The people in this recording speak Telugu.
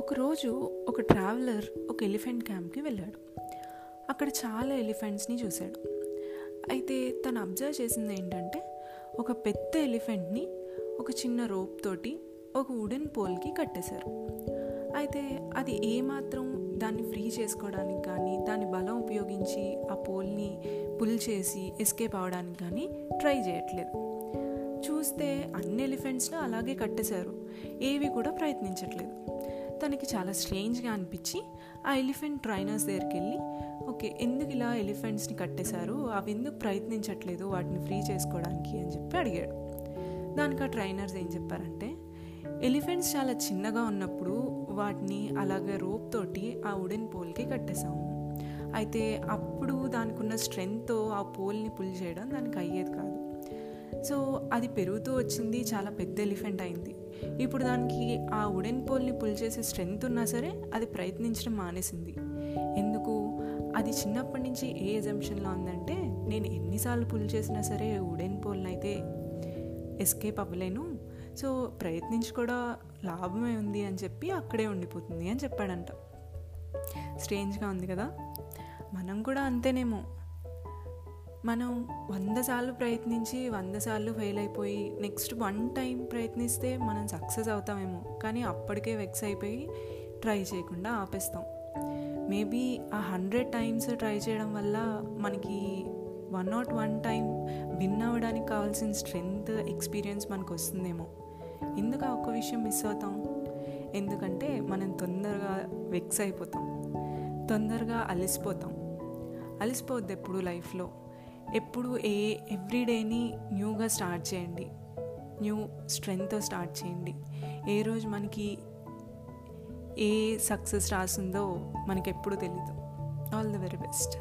ఒకరోజు ఒక ట్రావెలర్ ఒక ఎలిఫెంట్ క్యాంప్కి వెళ్ళాడు. అక్కడ చాలా ఎలిఫెంట్స్ని చూశాడు. అయితే తను అబ్జర్వ్ చేసింది ఏంటంటే ఒక పెద్ద ఎలిఫెంట్ని ఒక చిన్న రోప్ తోటి ఒక వుడెన్ పోల్కి కట్టేశారు. అయితే అది ఏమాత్రం దాన్ని ఫ్రీ చేసుకోవడానికి కానీ దాని బలం ఉపయోగించి ఆ పోల్ని పుల్ చేసి ఎస్కేప్ అవడానికి కానీ ట్రై చేయట్లేదు. చూస్తే అన్ని ఎలిఫెంట్స్ను అలాగే కట్టేశారు. ఏవి కూడా ప్రయత్నించట్లేదు. తనకి చాలా స్ట్రేంజ్గా అనిపించి ఆ ఎలిఫెంట్ ట్రైనర్స్ దగ్గరికి వెళ్ళి ఓకే ఎందుకు ఇలా ఎలిఫెంట్స్ని కట్టేశారు? అవి ఎందుకు ప్రయత్నించట్లేదు వాటిని ఫ్రీ చేసుకోవడానికి? అని చెప్పి అడిగాడు. దానికి ఆ ట్రైనర్స్ ఏం చెప్పారంటే ఎలిఫెంట్స్ చాలా చిన్నగా ఉన్నప్పుడు వాటిని అలాగే రోప్ తోటి ఆ వుడెన్ పోల్కి కట్టేశాము. అయితే అప్పుడు దానికి ఉన్న స్ట్రెంగ్త్తో ఆ పోల్ని పుల్ చేయడం దానికి అయ్యేది కాదు. సో అది పెరుగుతూ వచ్చింది చాలా పెద్ద ఎలిఫెంట్ అయింది. ఇప్పుడు దానికి ఆ ఉడెన్ పోల్ని పుల్ చేసే స్ట్రెంగ్త్ ఉన్నా సరే అది ప్రయత్నించడం మానేసింది. ఎందుకు? అది చిన్నప్పటి నుంచి ఏ ఎజంప్షన్లో ఉందంటే నేను ఎన్నిసార్లు పుల్ చేసినా సరే ఉడెన్ పోల్ని అయితే ఎస్కేప్ అవ్వలేను. సో ప్రయత్నించి కూడా లాభమే ఉంది అని చెప్పి అక్కడే ఉండిపోతుంది అని చెప్పాడంట. స్ట్రేంజ్గా ఉంది కదా? మనం కూడా అంతేనేమో. మనం వంద సార్లు ప్రయత్నించి వంద సార్లు ఫెయిల్ అయిపోయి నెక్స్ట్ వన్ టైం ప్రయత్నిస్తే మనం సక్సెస్ అవుతామేమో. కానీ అప్పటికే వెక్స్ అయిపోయి ట్రై చేయకుండా ఆపేస్తాం. మేబీ ఆ హండ్రెడ్ టైమ్స్ ట్రై చేయడం వల్ల మనకి one not one time win అవ్వడానికి కావాల్సిన స్ట్రెంగ్త్ ఎక్స్పీరియన్స్ మనకు వస్తుందేమో ఎందుకు ఆ ఒక్క విషయం మిస్ అవుతాం. ఎందుకంటే మనం తొందరగా వెక్స్ అయిపోతాం. తొందరగా అలసిపోతాం. అలసిపోద్ది ఎప్పుడు లైఫ్లో ఎప్పుడు ఏ ఎవ్రీడేని న్యూగా స్టార్ట్ చేయండి. న్యూ స్ట్రెంగ్త్తో స్టార్ట్ చేయండి. ఏ రోజు మనకి ఏ సక్సెస్ రాసిందో మనకెప్పుడు తెలీదు. All the very best